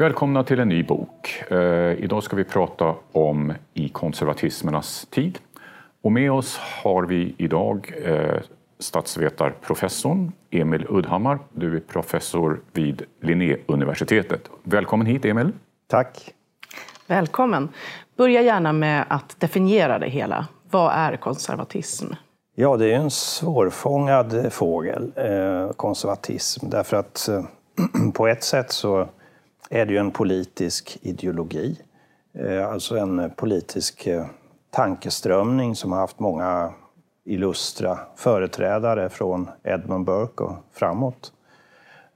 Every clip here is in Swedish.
Välkomna till en ny bok. Eh, idag ska vi prata om I konservatismernas tid. Och med oss har vi idag eh, statsvetarprofessorn Emil Uddhammar. Du är professor vid Linnéuniversitetet. Välkommen hit Emil. Tack. Välkommen. Börja gärna med att definiera det hela. Vad är konservatism? Ja, det är en svårfångad fågel, eh, konservatism. Därför att eh, på ett sätt så är det ju en politisk ideologi. Eh, alltså en politisk eh, tankeströmning som har haft många illustra företrädare från Edmund Burke och framåt.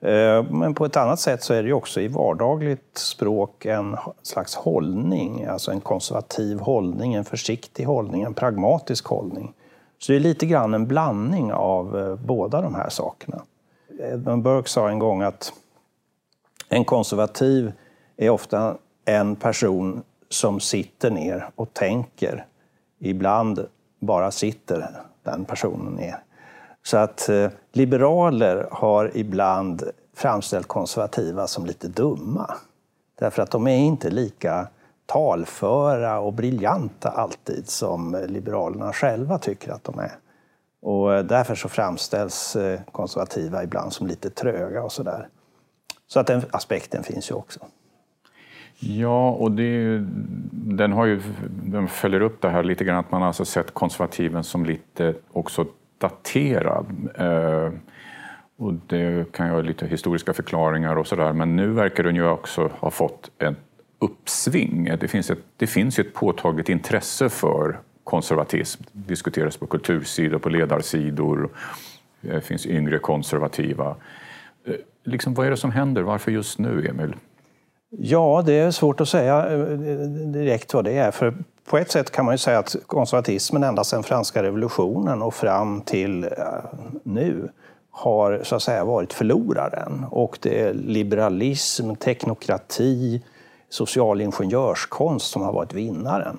Eh, men på ett annat sätt så är det ju också i vardagligt språk en slags hållning, alltså en konservativ hållning, en försiktig hållning, en pragmatisk hållning. Så det är lite grann en blandning av båda de här sakerna. Edmund Burke sa en gång att en konservativ är ofta en person som sitter ner och tänker. Ibland bara sitter den personen ner. Så att eh, liberaler har ibland framställt konservativa som lite dumma. Därför att de är inte lika talföra och briljanta alltid som liberalerna själva tycker att de är. Och eh, därför så framställs eh, konservativa ibland som lite tröga och sådär. Så att den aspekten finns ju också. Ja, och det, den, har ju, den följer upp det här lite grann att man alltså sett konservativen som lite också daterad. Eh, och det kan ju ha lite historiska förklaringar och sådär, men nu verkar den ju också ha fått ett uppsving. Det finns, ett, det finns ju ett påtagligt intresse för konservatism. Det diskuteras på kultursidor, på ledarsidor. Det finns yngre konservativa. Liksom, vad är det som händer? Varför just nu, Emil? Ja, det är svårt att säga eh, direkt vad det är. För på ett sätt kan man ju säga att konservatismen ända sedan franska revolutionen och fram till eh, nu har så att säga varit förloraren. Och det är liberalism, teknokrati, social ingenjörskonst som har varit vinnaren.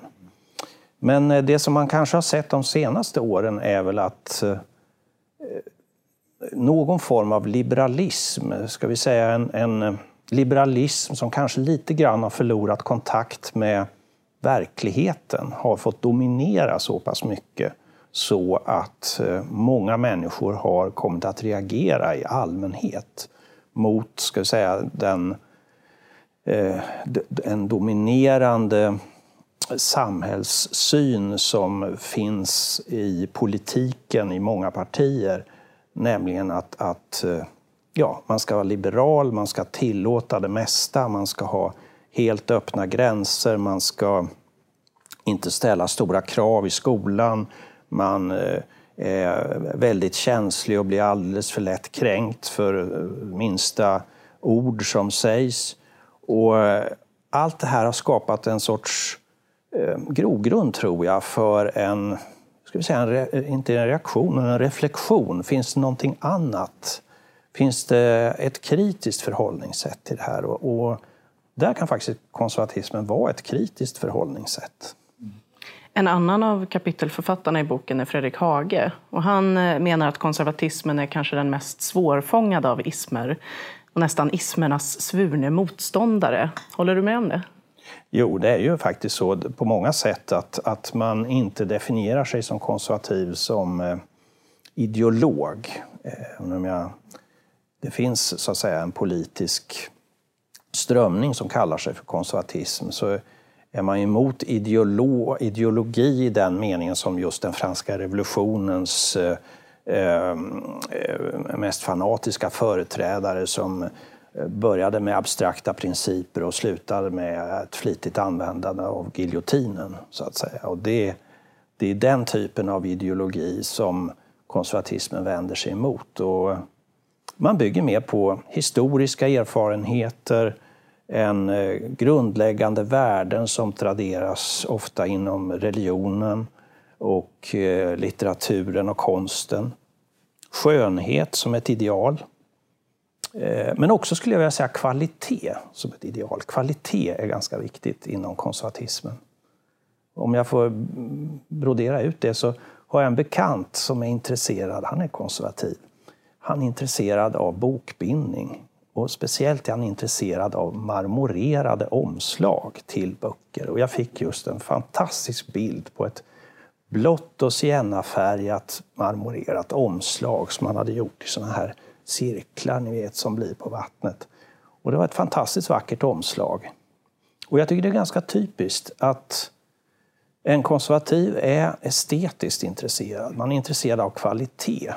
Men eh, det som man kanske har sett de senaste åren är väl att någon form av liberalism, ska vi säga en, en liberalism som kanske lite grann har förlorat kontakt med verkligheten, har fått dominera så pass mycket så att eh, många människor har kommit att reagera i allmänhet mot, ska vi säga, den, eh, en dominerande samhällssyn som finns i politiken i många partier. Nämligen att, att eh, ja, man ska vara liberal, man ska tillåta det mesta, man ska ha helt öppna gränser, man ska inte ställa stora krav i skolan, man eh, är väldigt känslig och blir alldeles för lätt kränkt för eh, minsta ord som sägs. Och allt det här har skapat en sorts grogrund, tror jag, för en ska vi säga, en, eh, inte en reaktion, men en reflektion. Finns det någonting annat? Finns det ett kritiskt förhållningssätt till det här? Och, och där kan faktiskt konservatismen vara ett kritiskt förhållningssätt. Mm. En annan av kapitelförfattarna i boken är Fredrik Hage. Och han eh, menar att konservatismen är kanske den mest svårfångade av ismer och nästan ismernas svurne motståndare. Håller du med om det? Jo, det är ju faktiskt så på många sätt att, att man inte definierar sig som konservativ som eh, ideolog. Eh, om jag, det finns så att säga en politisk strömning som kallar sig för konservatism så är man emot ideolo, ideologi i den meningen som just den franska revolutionens eh, eh mest fanatiska företrädare som Eh, började med abstrakta principer och slutade med ett flitigt användande av giljotinen. Så att säga. Och det, det är den typen av ideologi som konservatismen vänder sig emot. Och man bygger mer på historiska erfarenheter, än eh, grundläggande värden som traderas ofta inom religionen och eh, litteraturen och konsten. Skönhet som ett ideal. Eh, men också skulle jag vilja säga kvalitet som ett ideal. Kvalitet är ganska viktigt inom konservatismen. Om jag får brodera ut det så har jag en bekant som är intresserad, han är konservativ. Han är intresserad av bokbindning och speciellt är han intresserad av marmorerade omslag till böcker. Och jag fick just en fantastisk bild på ett blått och siennafärgat marmorerat omslag som han hade gjort i såna här cirklar ni vet, som blir på vattnet. Och det var ett fantastiskt vackert omslag. Och jag tycker det är ganska typiskt att en konservativ är estetiskt intresserad. Man är intresserad av kvalitet.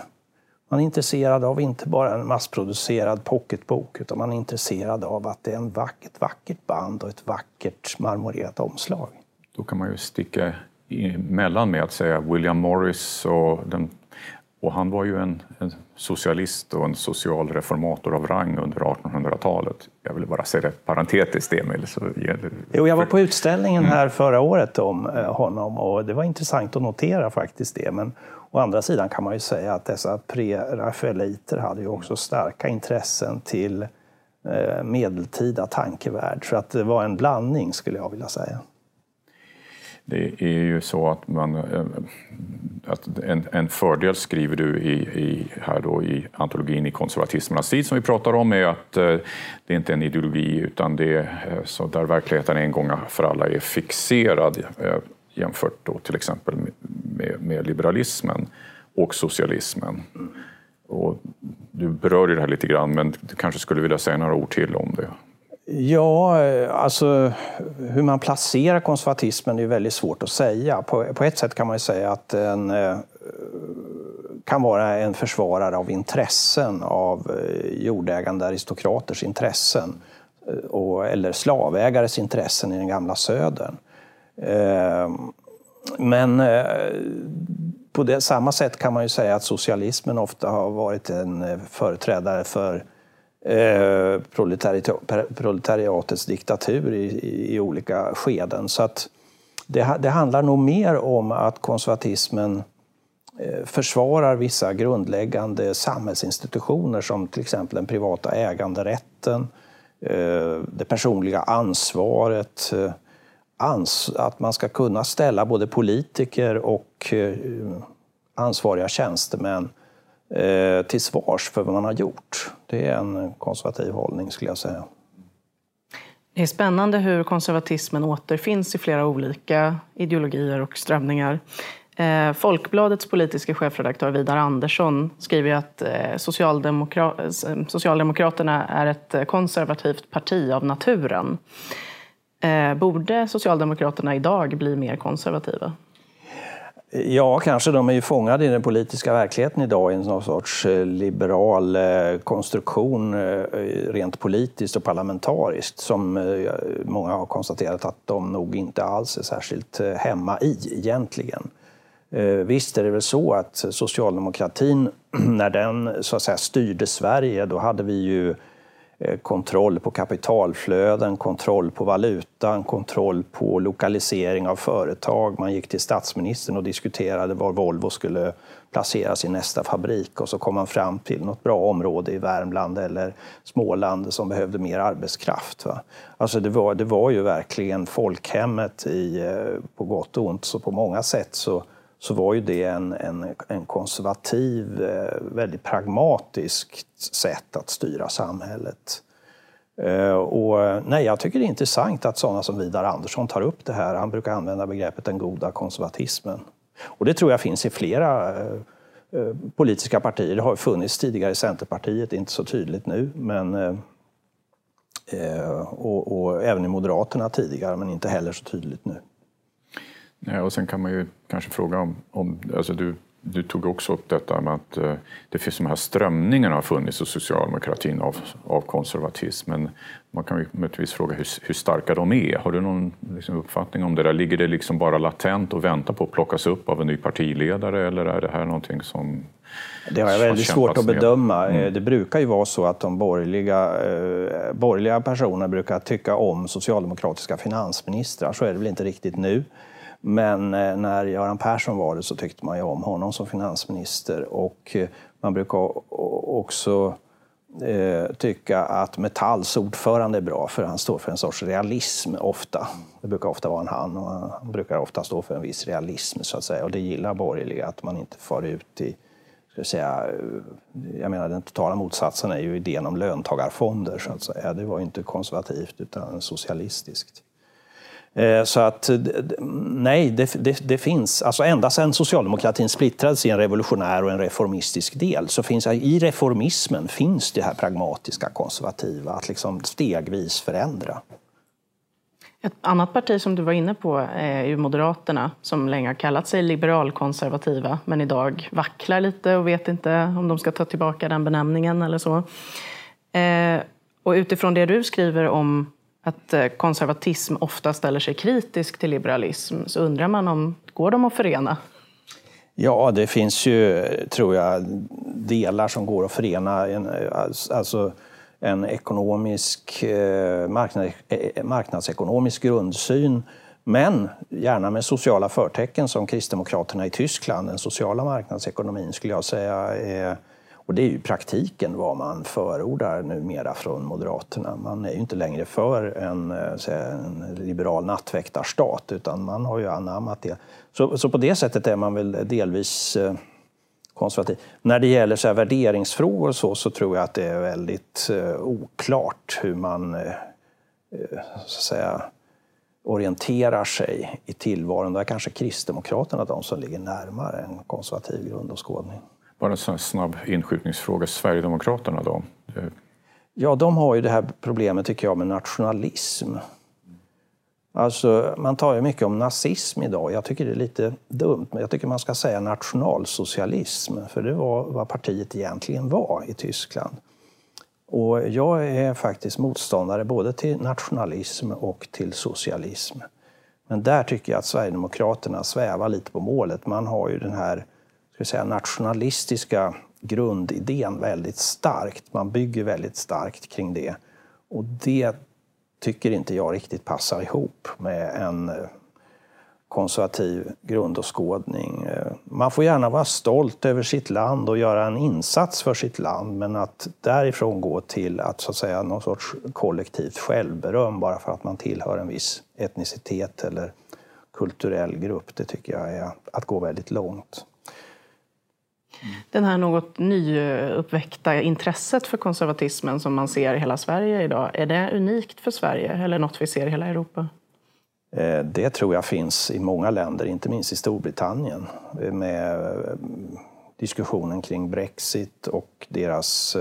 Man är intresserad av inte bara en massproducerad pocketbok utan man är intresserad av att det är en vack, ett vackert band och ett vackert marmorerat omslag. Då kan man ju sticka emellan med att säga William Morris och den och han var ju en, en, socialist och en social reformator av rang under 1800-talet. Jag vill bara säga det parentetiskt, Emil. Så jo, jag var på utställningen här mm. förra året om eh, honom och det var intressant att notera faktiskt det. Men å andra sidan kan man ju säga att dessa pre-rafaeliter hade ju också starka intressen till eh, medeltida tankevärld. Så att det var en blandning skulle jag vilja säga. Det är ju så att man... Eh, att en, en fördel skriver du i, i, här då i antologin i konservatismernas tid som vi pratar om är att eh, det är inte är en ideologi utan det är eh, så där verkligheten en gång för alla är fixerad jämfört då till exempel med, med liberalismen och socialismen. Och du berör ju det här lite grann men du kanske skulle vilja säga några ord till om det. Ja, eh, alltså hur man placerar konservatismen är väldigt svårt att säga. På, på ett sätt kan man ju säga att den eh, kan vara en försvarare av intressen, av eh, jordägande aristokraters intressen och, eller slavägares intressen i den gamla södern. Ehm, men på det, samma sätt kan man ju säga att socialismen ofta har varit en företrädare för eh, proletariatets diktatur i, i, olika skeden. Så att det, det handlar nog mer om att konservatismen eh, försvarar vissa grundläggande samhällsinstitutioner som till exempel den privata äganderätten, eh, det personliga ansvaret, eh, att man ska kunna ställa både politiker och ansvariga tjänstemän Eh, till svars för vad man har gjort. Det är en konservativ hållning skulle jag säga. Det är spännande hur konservatismen återfinns i flera olika ideologier och strömningar. Eh, Folkbladets politiska chefredaktör Vidar Andersson skriver att eh, Socialdemokra Socialdemokraterna är ett konservativt parti av naturen. Borde Socialdemokraterna idag bli mer konservativa? Ja, kanske. De är ju fångade i den politiska verkligheten idag i någon sorts eh, liberal eh, konstruktion eh, rent politiskt och parlamentariskt som många har konstaterat att de nog inte alls är särskilt hemma i egentligen. Visst är det väl så att socialdemokratin, när den så att säga styrde Sverige, då hade vi ju Eh, kontroll på kapitalflöden, kontroll på valutan, kontroll på lokalisering av företag. Man gick till statsministern och diskuterade var Volvo skulle placera sin nästa fabrik och så kom man fram till något bra område i Värmland eller Småland som behövde mer arbetskraft. Va? Alltså det, var, det var ju verkligen folkhemmet i, eh, på gott och ont, så på många sätt så så var ju det en, en, en konservativ, eh, väldigt pragmatiskt sätt att styra samhället. Eh, och, eh, nej, jag tycker det är intressant att sådana som Vidar Andersson tar upp det här. Han brukar använda begreppet den goda konservatismen. Och det tror jag finns i flera politiska partier. Det har funnits tidigare i Centerpartiet, inte så tydligt nu. Men, och, och även i Moderaterna tidigare, men inte heller så tydligt nu. Ja, och sen kan man ju kanske fråga om, om alltså du, du tog också upp detta med att eh, det finns de här strömningarna har funnits i socialdemokratin av, av konservatism. Men man kan ju möjligtvis fråga hur, hur starka de är. Har du någon liksom uppfattning om det där? Ligger det liksom bara latent och väntar på att plockas upp av en ny partiledare eller är det här någonting som det har jag väldigt svårt att bedöma. Mm. Det brukar ju vara så att de borgerliga, eh, borgerliga personerna brukar tycka om socialdemokratiska finansministrar. Så är det väl inte riktigt nu. Men eh, när Göran Persson var det så tyckte man ju om honom som finansminister. Och eh, man brukar också eh, tycka att Metalls ordförande är bra för han står för en sorts realism ofta. Det brukar ofta vara en han och han brukar ofta stå för en viss realism så att säga. Och det gillar borgerliga, att man inte far ut i ska säga, jag menar den totala motsatsen är ju idén om löntagarfonder så att säga. Det var inte konservativt utan socialistiskt. Eh, så att eh, nej, det, det, det, finns, alltså ända sedan socialdemokratin splittrades i en revolutionär och en reformistisk del, så finns i reformismen finns det här pragmatiska konservativa, att liksom stegvis förändra. Ett annat parti som du var inne på eh, är ju Moderaterna som länge har kallat sig liberalkonservativa men idag vacklar lite och vet inte om de ska ta tillbaka den benämningen eller så. Och utifrån det du skriver om att eh, konservatism ofta ställer sig kritisk till liberalism så undrar man om går de att förena? Ja, det finns ju, tror jag, delar som går att förena. Alltså, alltså, en ekonomisk, eh, eh, marknadsekonomisk grundsyn men gärna med sociala förtecken som Kristdemokraterna i Tyskland. Den sociala marknadsekonomin skulle jag säga är och det är ju praktiken vad man förordar numera från Moderaterna. Man är ju inte längre för en, eh, en liberal nattväktarstat utan man har ju anammat det. Så, så på det sättet är man väl delvis eh, konservativ. När det gäller så här värderingsfrågor och så, så tror jag att det är väldigt eh, oklart hur man så att säga, orienterar sig i tillvaron. Där kanske Kristdemokraterna de som ligger närmare en konservativ grundåskådning. Bara en snabb inskjutningsfråga. Sverigedemokraterna då? Ja, de har ju det här problemet tycker jag med nationalism. Alltså, man talar ju mycket om nazism idag. Jag tycker det är lite dumt, men jag tycker man ska säga nationalsocialism. För det var vad partiet egentligen var i Tyskland. Och jag är faktiskt motståndare både till nationalism och till socialism. Men där tycker jag att Sverigedemokraterna svävar lite på målet. Man har ju den här ska säga, nationalistiska grundidén väldigt starkt. Man bygger väldigt starkt kring det. Och det tycker inte jag riktigt passar ihop med en eh, konservativ grundåskådning. Eh, man får gärna vara stolt över sitt land och göra en insats för sitt land men att därifrån gå till att så att säga någon sorts kollektivt självberöm bara för att man tillhör en viss etnicitet eller kulturell grupp, det tycker jag är att gå väldigt långt. Den här något nyuppväckta intresset för konservatismen som man ser i hela Sverige idag, är det unikt för Sverige eller något vi ser i hela Europa? Eh, det tror jag finns i många länder, inte minst i Storbritannien eh, med eh, diskussionen kring Brexit och deras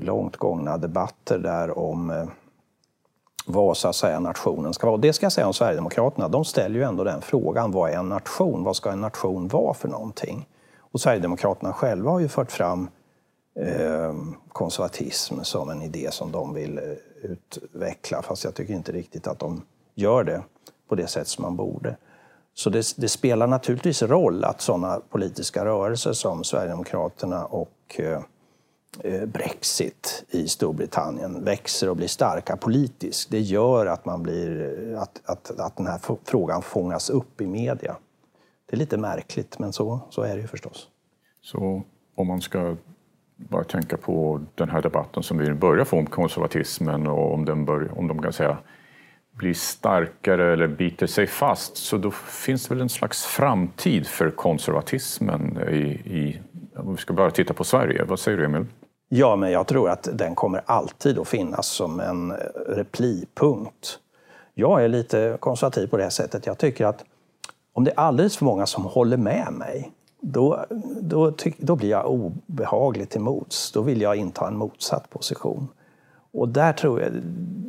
långt gångna debatter där om vad så att säga nationen ska vara. Och det ska jag säga om Sverigedemokraterna, de ställer ju ändå den frågan, vad är en nation? Vad ska en nation vara för någonting? Och Sverigedemokraterna själva har ju fört fram eh, konservatism som en idé som de vill eh, utveckla, fast jag tycker inte riktigt att de gör det på det sätt som man borde. Så det, det spelar naturligtvis roll att sådana politiska rörelser som Sverigedemokraterna och eh, eh, Brexit i Storbritannien växer och blir starka politiskt. Det gör att, man blir, eh, att, att, att den här frågan fångas upp i media. Det är lite märkligt, men så, så är det ju förstås. Så om man ska bara tänka på den här debatten som vi börjar få om konservatismen och om, den bör, om de kan säga blir starkare eller biter sig fast, så då finns det väl en slags framtid för konservatismen i, i om vi ska bara titta på Sverige. Vad säger du, Emil? Ja, men jag tror att den kommer alltid att finnas som en replipunkt. Jag är lite konservativ på det sättet. Jag tycker att om det är alldeles för många som håller med mig, då, då, tyck, då blir jag obehaglig till mots. Då vill jag inta en motsatt position. Och där tror jag,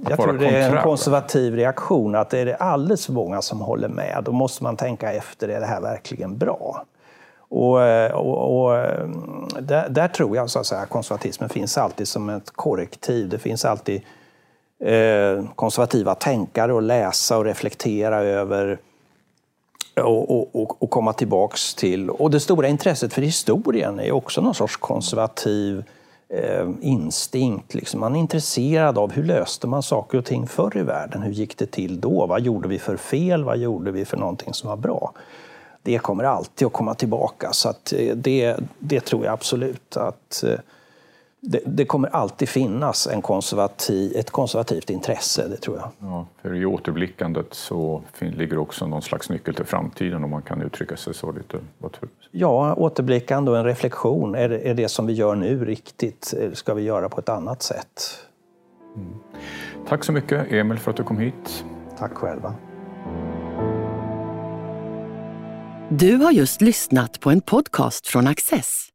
jag tror det är en konservativ reaktion, att är det alldeles för många som håller med, då måste man tänka efter, är det här verkligen bra? Och, och, och där, där, tror jag så att säga, konservatismen finns alltid som ett korrektiv. Det finns alltid eh, konservativa tänkare att läsa och reflektera över och, och, och, komma tillbaks till. Och det stora intresset för historien är också någon sorts konservativ eh, instinkt. Liksom. Man är intresserad av hur löste man saker och ting förr i världen? Hur gick det till då? Vad gjorde vi för fel? Vad gjorde vi för någonting som var bra? Det kommer alltid att komma tillbaka. Så att eh, det, det tror jag absolut att eh, det, det, kommer alltid finnas en konservativ, ett konservativt intresse, det tror jag. Ja, för i återblickandet så ligger också någon slags nyckel till framtiden om man kan uttrycka sig så lite. Ja, återblickande och en reflektion. Är det, är det som vi gör nu riktigt? Ska vi göra på ett annat sätt? Mm. Tack så mycket Emil för att du kom hit. Tack själva. Du har just lyssnat på en podcast från Access.